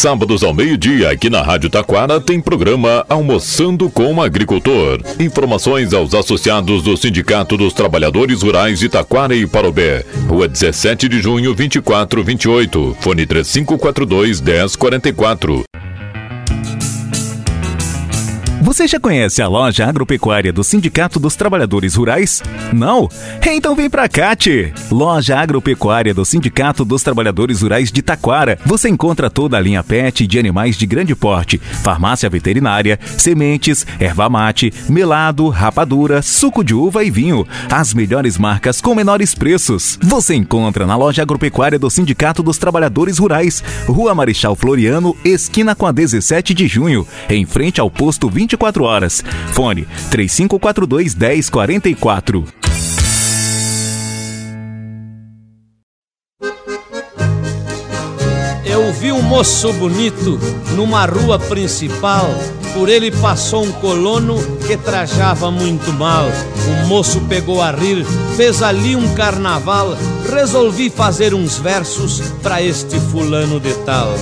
sábados ao meio-dia, aqui na Rádio Taquara, tem programa Almoçando com o Agricultor. Informações aos associados do Sindicato dos Trabalhadores Rurais de Taquara e Parobé. Rua 17 de junho, 2428. Fone 3542 1044. Você já conhece a loja agropecuária do Sindicato dos Trabalhadores Rurais? Não? Então vem pra Cate! Loja agropecuária do Sindicato dos Trabalhadores Rurais de Taquara. Você encontra toda a linha PET de animais de grande porte, farmácia veterinária, sementes, erva mate, melado, rapadura, suco de uva e vinho. As melhores marcas com menores preços. Você encontra na loja agropecuária do Sindicato dos Trabalhadores Rurais, Rua Marechal Floriano, esquina com a 17 de junho, em frente ao posto 20 24 horas. Fone 3542 1044. Eu vi um moço bonito numa rua principal. Por ele passou um colono que trajava muito mal. O moço pegou a rir, fez ali um carnaval. Resolvi fazer uns versos para este fulano de tal.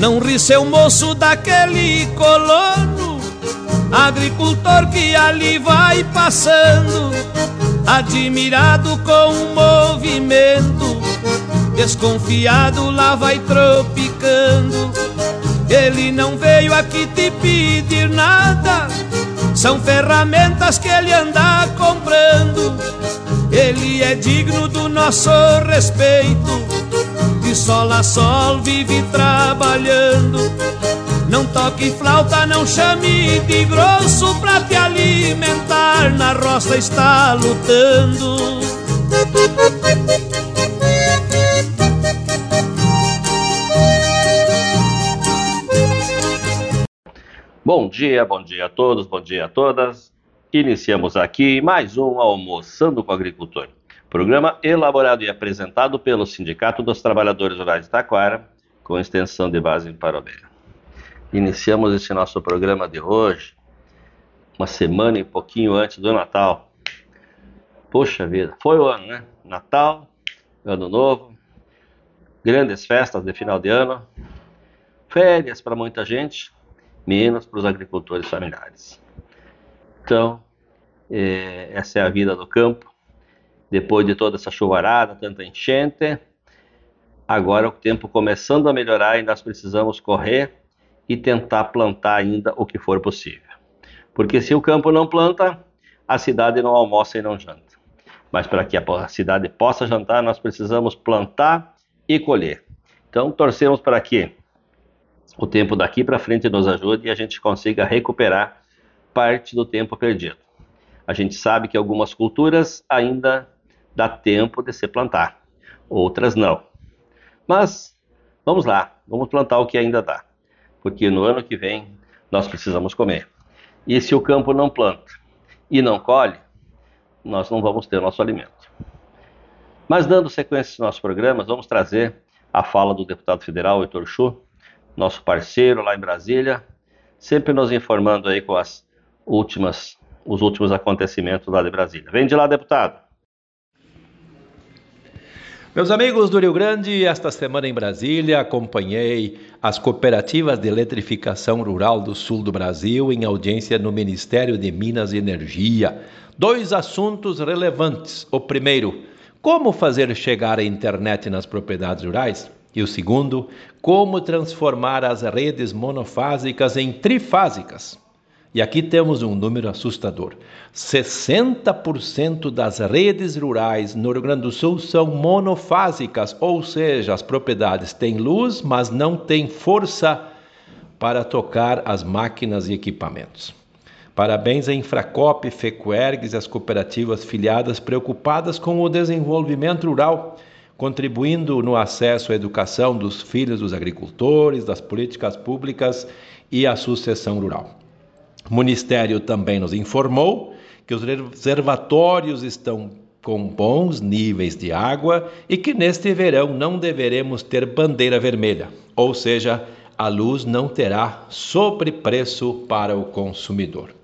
Não ri seu moço daquele colono, agricultor que ali vai passando, admirado com o movimento, desconfiado lá vai tropicando. Ele não veio aqui te pedir nada, são ferramentas que ele anda comprando. Ele é digno do nosso respeito de sol a sol vive trabalhando. Não toque flauta, não chame de grosso pra te alimentar. Na roça está lutando. Bom dia, bom dia a todos, bom dia a todas. Iniciamos aqui mais um Almoçando com o Agricultor. Programa elaborado e apresentado pelo Sindicato dos Trabalhadores Rurais de Taquara, com extensão de base em Parobé. Iniciamos esse nosso programa de hoje, uma semana e pouquinho antes do Natal. Poxa vida, foi o ano, né? Natal, Ano Novo, grandes festas de final de ano, férias para muita gente, menos para os agricultores familiares. Então, é, essa é a vida do campo depois de toda essa chuvarada, tanta enchente. Agora o tempo começando a melhorar e nós precisamos correr e tentar plantar ainda o que for possível. Porque se o campo não planta, a cidade não almoça e não janta. Mas para que a cidade possa jantar, nós precisamos plantar e colher. Então torcemos para que o tempo daqui para frente nos ajude e a gente consiga recuperar parte do tempo perdido. A gente sabe que algumas culturas ainda dá tempo de se plantar, outras não. Mas vamos lá, vamos plantar o que ainda dá, porque no ano que vem nós precisamos comer. E se o campo não planta e não colhe, nós não vamos ter nosso alimento. Mas dando sequência aos nossos programas, vamos trazer a fala do deputado federal Heitor Chu, nosso parceiro lá em Brasília, sempre nos informando aí com as últimas, os últimos acontecimentos lá de Brasília. Vem de lá, deputado. Meus amigos do Rio Grande, esta semana em Brasília acompanhei as cooperativas de eletrificação rural do sul do Brasil em audiência no Ministério de Minas e Energia. Dois assuntos relevantes. O primeiro, como fazer chegar a internet nas propriedades rurais? E o segundo, como transformar as redes monofásicas em trifásicas. E aqui temos um número assustador: 60% das redes rurais no Rio Grande do Sul são monofásicas, ou seja, as propriedades têm luz, mas não têm força para tocar as máquinas e equipamentos. Parabéns à Infracop, Fecoergs e as cooperativas filiadas preocupadas com o desenvolvimento rural, contribuindo no acesso à educação dos filhos dos agricultores, das políticas públicas e à sucessão rural. O Ministério também nos informou que os reservatórios estão com bons níveis de água e que neste verão não deveremos ter bandeira vermelha, ou seja, a luz não terá sobrepreço para o consumidor.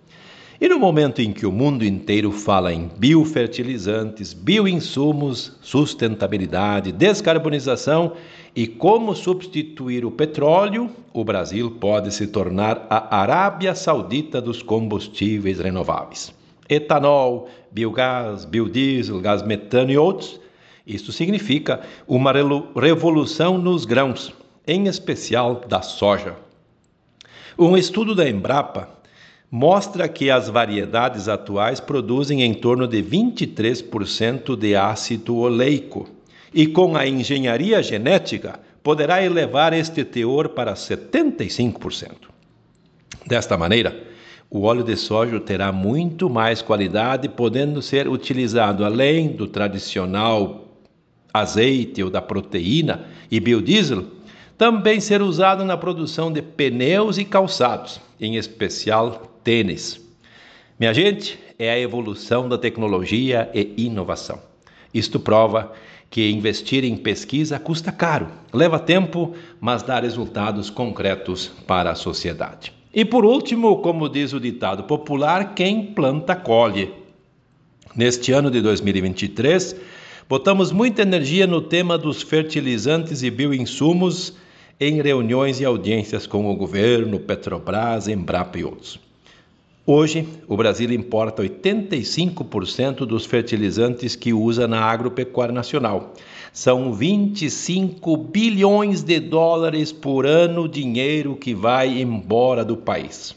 E no momento em que o mundo inteiro fala em biofertilizantes, bioinsumos, sustentabilidade, descarbonização e como substituir o petróleo, o Brasil pode se tornar a Arábia Saudita dos combustíveis renováveis. Etanol, biogás, biodiesel, gás metano e outros. Isso significa uma revolução nos grãos, em especial da soja. Um estudo da Embrapa mostra que as variedades atuais produzem em torno de 23% de ácido oleico e com a engenharia genética poderá elevar este teor para 75%. Desta maneira, o óleo de soja terá muito mais qualidade, podendo ser utilizado além do tradicional azeite ou da proteína e biodiesel, também ser usado na produção de pneus e calçados, em especial tênis. Minha gente, é a evolução da tecnologia e inovação. Isto prova que investir em pesquisa custa caro, leva tempo, mas dá resultados concretos para a sociedade. E por último, como diz o ditado popular, quem planta colhe. Neste ano de 2023, botamos muita energia no tema dos fertilizantes e bioinsumos em reuniões e audiências com o governo, Petrobras, Embrapa e outros. Hoje, o Brasil importa 85% dos fertilizantes que usa na agropecuária nacional. São 25 bilhões de dólares por ano dinheiro que vai embora do país.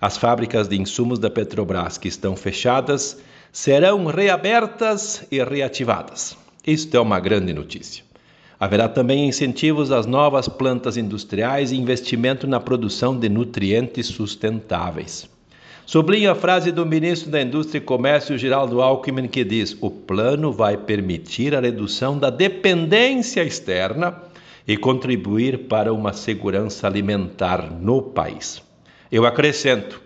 As fábricas de insumos da Petrobras que estão fechadas serão reabertas e reativadas. Isto é uma grande notícia. Haverá também incentivos às novas plantas industriais e investimento na produção de nutrientes sustentáveis. Sublinho a frase do ministro da Indústria e Comércio, Geraldo Alckmin, que diz: o plano vai permitir a redução da dependência externa e contribuir para uma segurança alimentar no país. Eu acrescento: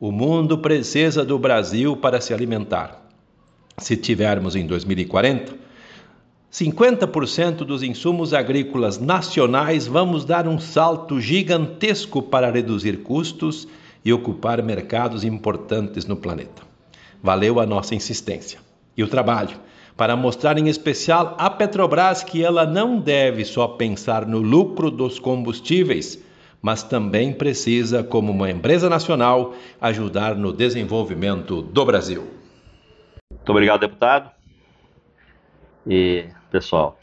o mundo precisa do Brasil para se alimentar. Se tivermos em 2040 50% dos insumos agrícolas nacionais, vamos dar um salto gigantesco para reduzir custos e ocupar mercados importantes no planeta. Valeu a nossa insistência e o trabalho para mostrar em especial à Petrobras que ela não deve só pensar no lucro dos combustíveis, mas também precisa, como uma empresa nacional, ajudar no desenvolvimento do Brasil. Muito obrigado, deputado. E, pessoal,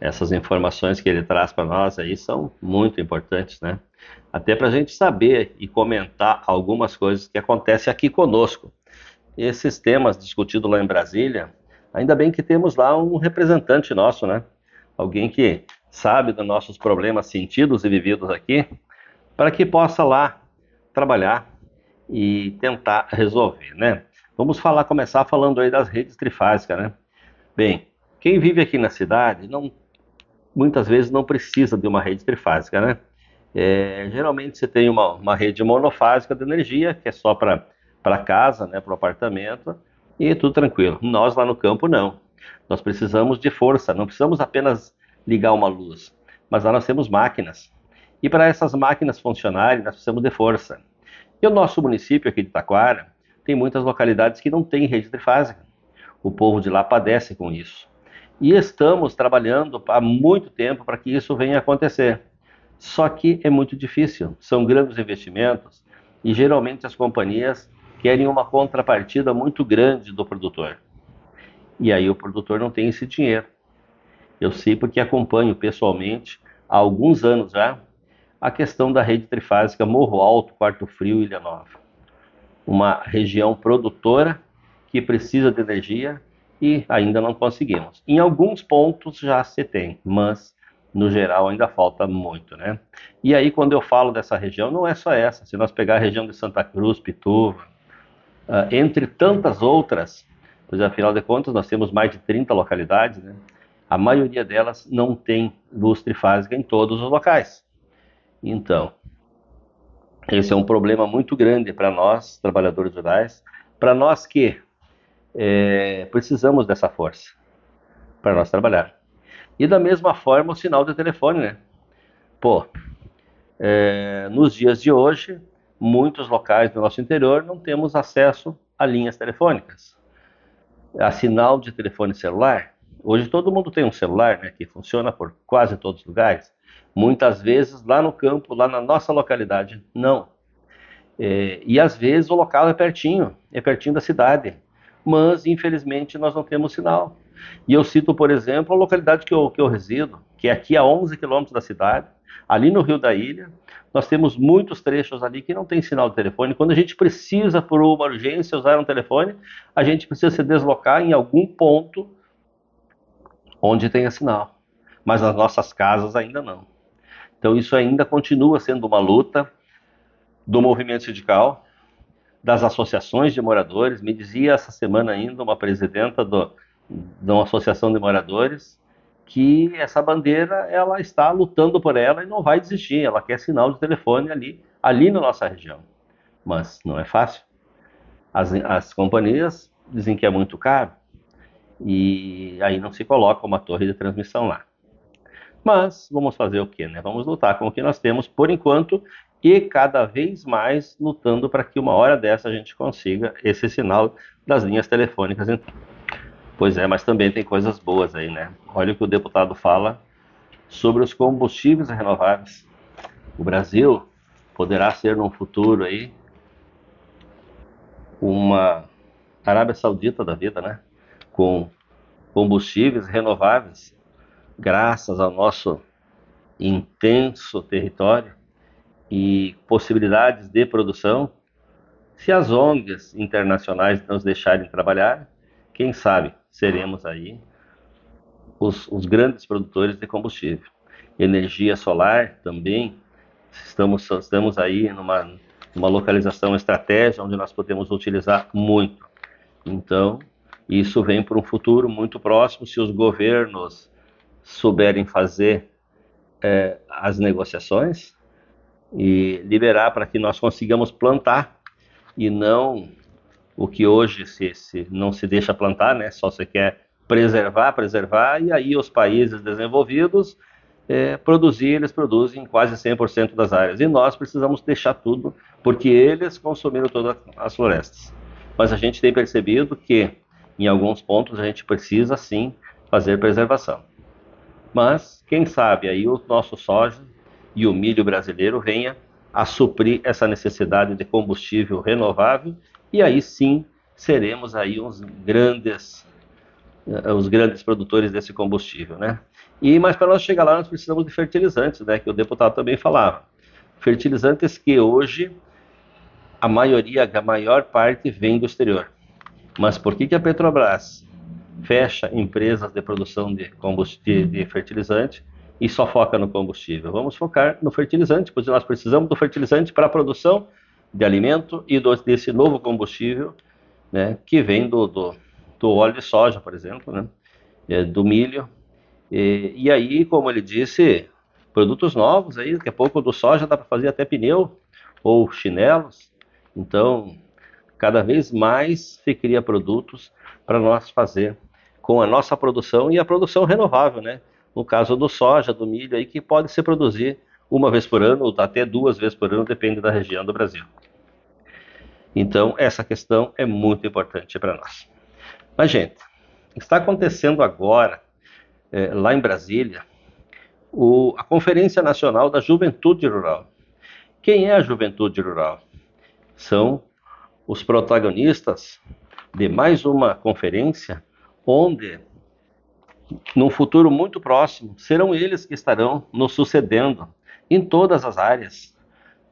essas informações que ele traz para nós aí são muito importantes, né? Até para a gente saber e comentar algumas coisas que acontecem aqui conosco. Esses temas discutidos lá em Brasília, ainda bem que temos lá um representante nosso, né? Alguém que sabe dos nossos problemas sentidos e vividos aqui, para que possa lá trabalhar e tentar resolver, né? Vamos falar, começar falando aí das redes trifásicas, né? Bem, quem vive aqui na cidade não, muitas vezes não precisa de uma rede trifásica, né? É, geralmente você tem uma, uma, rede monofásica de energia, que é só para casa, né, para o apartamento, e tudo tranquilo. Nós lá no campo não. Nós precisamos de força, não precisamos apenas ligar uma luz, mas lá nós temos máquinas. E para essas máquinas funcionarem, nós precisamos de força. E o nosso município aqui de Taquara tem muitas localidades que não têm rede trifásica. O povo de lá padece com isso. E estamos trabalhando há muito tempo para que isso venha a acontecer. Só que é muito difícil, são grandes investimentos e geralmente as companhias querem uma contrapartida muito grande do produtor. E aí o produtor não tem esse dinheiro. Eu sei porque acompanho pessoalmente há alguns anos já a questão da rede trifásica Morro Alto, Quarto Frio, Ilha Nova. Uma região produtora que precisa de energia e ainda não conseguimos. Em alguns pontos já se tem, mas no geral ainda falta muito, né? E aí quando eu falo dessa região, não é só essa. Se nós pegar a região de Santa Cruz, Pituva, uh, entre tantas outras, pois afinal de contas nós temos mais de 30 localidades, né? A maioria delas não tem luz trifásica em todos os locais. Então, esse é um problema muito grande para nós, trabalhadores rurais, para nós que é, precisamos dessa força para nós trabalhar. E da mesma forma o sinal de telefone, né? Pô, é, nos dias de hoje, muitos locais do nosso interior não temos acesso a linhas telefônicas, a sinal de telefone celular. Hoje todo mundo tem um celular, né, que funciona por quase todos os lugares. Muitas vezes lá no campo, lá na nossa localidade, não. É, e às vezes o local é pertinho, é pertinho da cidade, mas infelizmente nós não temos sinal. E eu cito, por exemplo, a localidade que eu, que eu resido, que é aqui a 11 quilômetros da cidade, ali no Rio da Ilha. Nós temos muitos trechos ali que não tem sinal de telefone. Quando a gente precisa, por uma urgência, usar um telefone, a gente precisa se deslocar em algum ponto onde tenha sinal. Mas nas nossas casas ainda não. Então isso ainda continua sendo uma luta do movimento sindical, das associações de moradores. Me dizia essa semana ainda uma presidenta do, de uma associação de moradores que essa bandeira ela está lutando por ela e não vai desistir. Ela quer sinal de telefone ali, ali na nossa região. Mas não é fácil. As, as companhias dizem que é muito caro e aí não se coloca uma torre de transmissão lá. Mas vamos fazer o que, né? Vamos lutar com o que nós temos por enquanto e cada vez mais lutando para que uma hora dessa a gente consiga esse sinal das linhas telefônicas. Pois é, mas também tem coisas boas aí, né? Olha o que o deputado fala sobre os combustíveis renováveis. O Brasil poderá ser no futuro aí uma Arábia Saudita da vida, né? Com combustíveis renováveis, graças ao nosso intenso território e possibilidades de produção. Se as ONGs internacionais nos deixarem trabalhar, quem sabe seremos aí os, os grandes produtores de combustível. Energia solar também, estamos, estamos aí numa, numa localização estratégica onde nós podemos utilizar muito. Então, isso vem para um futuro muito próximo se os governos souberem fazer é, as negociações e liberar para que nós consigamos plantar e não o que hoje se, se não se deixa plantar, né? Só se quer preservar, preservar, e aí os países desenvolvidos é, produzir, eles produzem quase 100% das áreas. E nós precisamos deixar tudo, porque eles consumiram todas as florestas. Mas a gente tem percebido que, em alguns pontos, a gente precisa sim fazer preservação. Mas, quem sabe aí o nosso soja e o milho brasileiro venha a suprir essa necessidade de combustível renovável e aí sim seremos aí uns grandes eh, os grandes produtores desse combustível, né? E mas para nós chegar lá nós precisamos de fertilizantes, né? Que o deputado também falava. Fertilizantes que hoje a maioria, a maior parte vem do exterior. Mas por que que a Petrobras fecha empresas de produção de combustível, de fertilizante e só foca no combustível? Vamos focar no fertilizante, pois nós precisamos do fertilizante para a produção de alimento e do, desse novo combustível, né, que vem do, do, do, óleo de soja, por exemplo, né, é, do milho. E, e, aí, como ele disse, produtos novos aí, daqui a pouco do soja dá para fazer até pneu ou chinelos. Então, cada vez mais se cria produtos para nós fazer com a nossa produção e a produção renovável, né? No caso do soja, do milho aí, que pode se produzir uma vez por ano ou até duas vezes por ano, depende da região do Brasil. Então, essa questão é muito importante para nós. Mas, gente, está acontecendo agora, é, lá em Brasília, o, a Conferência Nacional da Juventude Rural. Quem é a Juventude Rural? São os protagonistas de mais uma conferência onde, num futuro muito próximo, serão eles que estarão nos sucedendo em todas as áreas,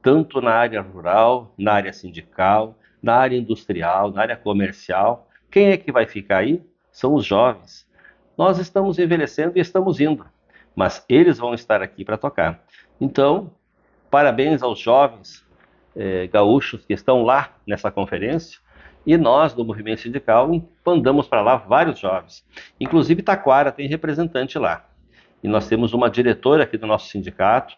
tanto na área rural, na área sindical, na área industrial, na área comercial. Quem é que vai ficar aí? São os jovens. Nós estamos envelhecendo e estamos indo, mas eles vão estar aqui para tocar. Então, parabéns aos jovens eh, gaúchos que estão lá nessa conferência. E nós, do movimento sindical, mandamos para lá vários jovens. Inclusive, Taquara tem representante lá. E nós temos uma diretora aqui do nosso sindicato,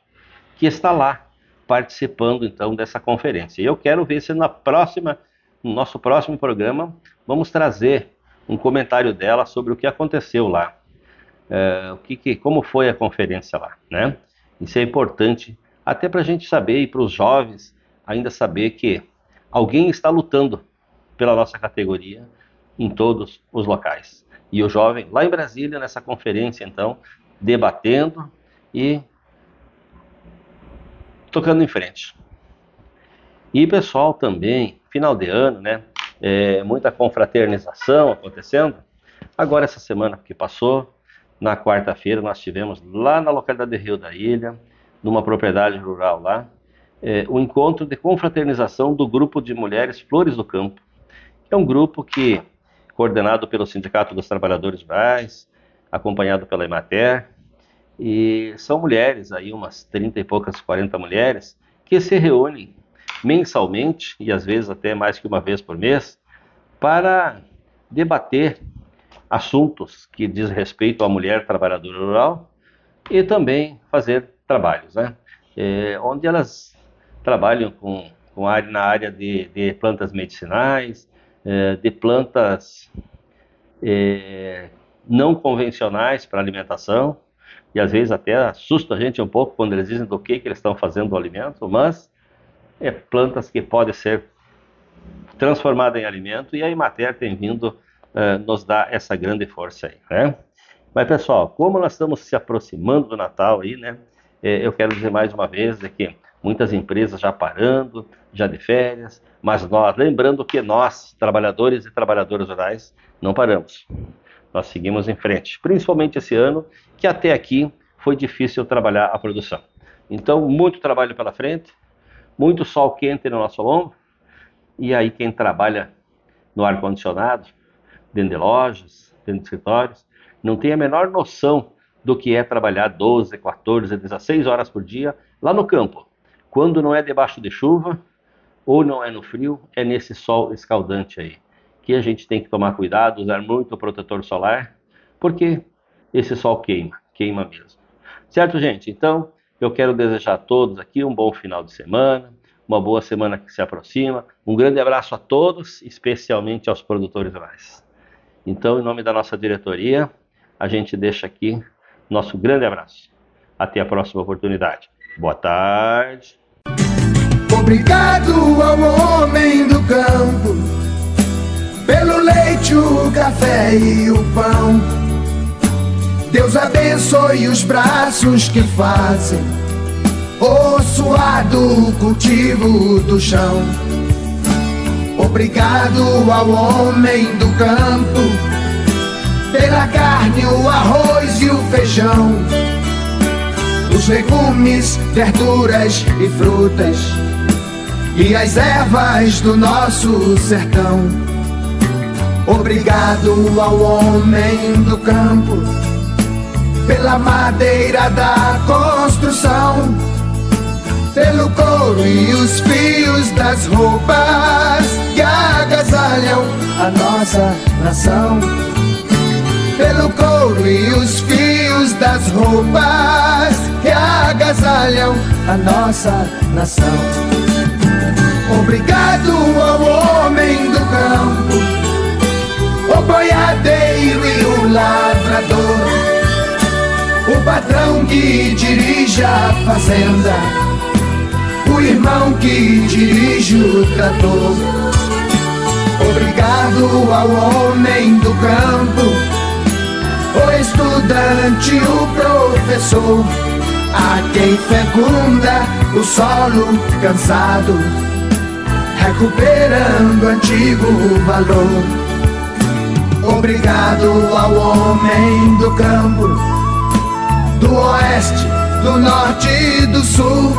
que está lá participando então dessa conferência. E eu quero ver se na próxima, no nosso próximo programa, vamos trazer um comentário dela sobre o que aconteceu lá, é, o que, que, como foi a conferência lá, né? Isso é importante até para a gente saber e para os jovens ainda saber que alguém está lutando pela nossa categoria em todos os locais. E o jovem, lá em Brasília, nessa conferência, então, debatendo e tocando em frente. E pessoal também, final de ano, né? É, muita confraternização acontecendo. Agora, essa semana que passou, na quarta-feira, nós tivemos lá na localidade de Rio da Ilha, numa propriedade rural lá, é, o encontro de confraternização do grupo de mulheres Flores do Campo. É um grupo que, coordenado pelo Sindicato dos Trabalhadores Rurais, acompanhado pela Emater, e são mulheres, aí umas 30 e poucas, 40 mulheres, que se reúnem mensalmente, e às vezes até mais que uma vez por mês, para debater assuntos que diz respeito à mulher trabalhadora rural e também fazer trabalhos, né? É, onde elas trabalham com, com área, na área de, de plantas medicinais, é, de plantas é, não convencionais para alimentação, e às vezes até assusta a gente um pouco quando eles dizem do que, que eles estão fazendo o alimento, mas é plantas que podem ser transformadas em alimento e a Imater tem vindo uh, nos dar essa grande força aí, né? Mas pessoal, como nós estamos se aproximando do Natal aí, né? É, eu quero dizer mais uma vez que muitas empresas já parando, já de férias, mas nós, lembrando que nós, trabalhadores e trabalhadoras rurais, não paramos. Nós seguimos em frente, principalmente esse ano, que até aqui foi difícil trabalhar a produção. Então, muito trabalho pela frente, muito sol quente no nosso ombro, e aí quem trabalha no ar-condicionado, dentro de lojas, dentro de escritórios, não tem a menor noção do que é trabalhar 12, 14, 16 horas por dia lá no campo. Quando não é debaixo de chuva ou não é no frio, é nesse sol escaldante aí. Que a gente tem que tomar cuidado, usar muito protetor solar, porque esse sol queima, queima mesmo. Certo, gente? Então, eu quero desejar a todos aqui um bom final de semana, uma boa semana que se aproxima. Um grande abraço a todos, especialmente aos produtores rurais. Então, em nome da nossa diretoria, a gente deixa aqui nosso grande abraço. Até a próxima oportunidade. Boa tarde. Obrigado ao homem do campo leite, o café e o pão. Deus abençoe os braços que fazem o suado cultivo do chão. Obrigado ao homem do campo pela carne, o arroz e o feijão, os legumes, verduras e frutas e as ervas do nosso sertão. Obrigado ao homem do campo pela madeira da construção, pelo couro e os fios das roupas que agasalham a nossa nação pelo couro e os fios das roupas que agasalham a nossa nação. Obrigado ao homem do campo, lavrador, o patrão que dirige a fazenda, o irmão que dirige o trator. Obrigado ao homem do campo. O estudante, o professor, a quem fecunda o solo cansado, recuperando antigo valor. Obrigado ao homem do campo, do oeste, do norte e do sul,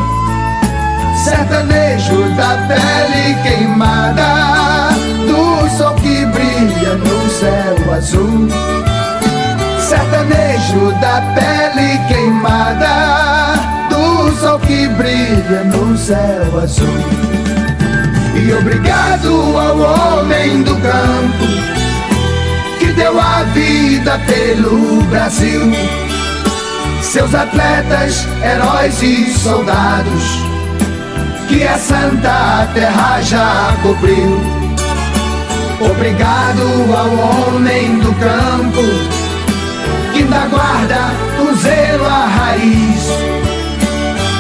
sertanejo da pele queimada, do sol que brilha no céu azul sertanejo da pele queimada, do sol que brilha no céu azul. E obrigado ao homem do campo deu a vida pelo Brasil. Seus atletas, heróis e soldados que a santa terra já cobriu. Obrigado ao homem do campo que da guarda o zelo a raiz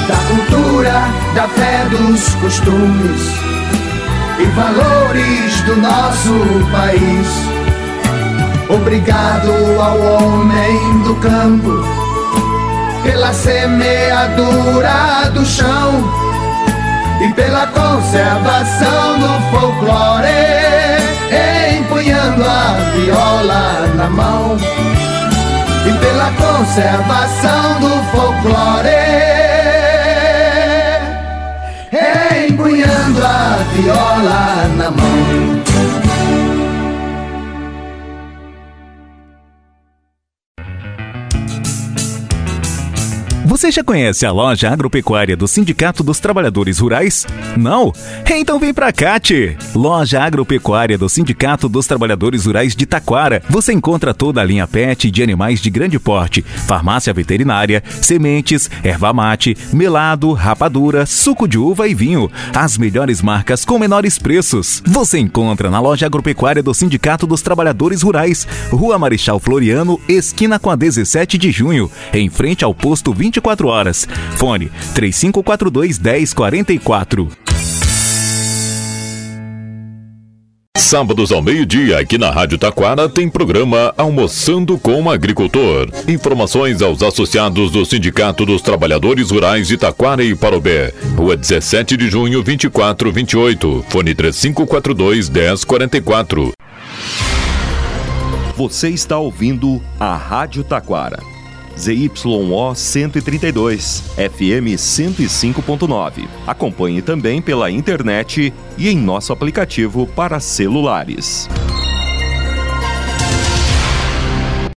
da cultura, da fé, dos costumes e valores do nosso país. Obrigado ao homem do campo pela semeadura do chão e pela conservação do folclore, empunhando a viola na mão e pela conservação do folclore. Empunhando a viola na mão. Você já conhece a loja agropecuária do Sindicato dos Trabalhadores Rurais? Não? Então vem pra Cate! Loja agropecuária do Sindicato dos Trabalhadores Rurais de Taquara. Você encontra toda a linha PET de animais de grande porte, farmácia veterinária, sementes, erva mate, melado, rapadura, suco de uva e vinho. As melhores marcas com menores preços. Você encontra na loja agropecuária do Sindicato dos Trabalhadores Rurais, Rua Marechal Floriano, esquina com a 17 de junho, em frente ao posto 20 24 horas. Fone 3542 1044. Sábados ao meio-dia, aqui na Rádio Taquara, tem programa Almoçando com o Agricultor. Informações aos associados do Sindicato dos Trabalhadores Rurais de Taquara e Parobé. Rua 17 de junho, 2428. Fone 3542 1044. Você está ouvindo a Rádio Taquara ZYO 132, FM 105.9. Acompanhe também pela internet e em nosso aplicativo para celulares.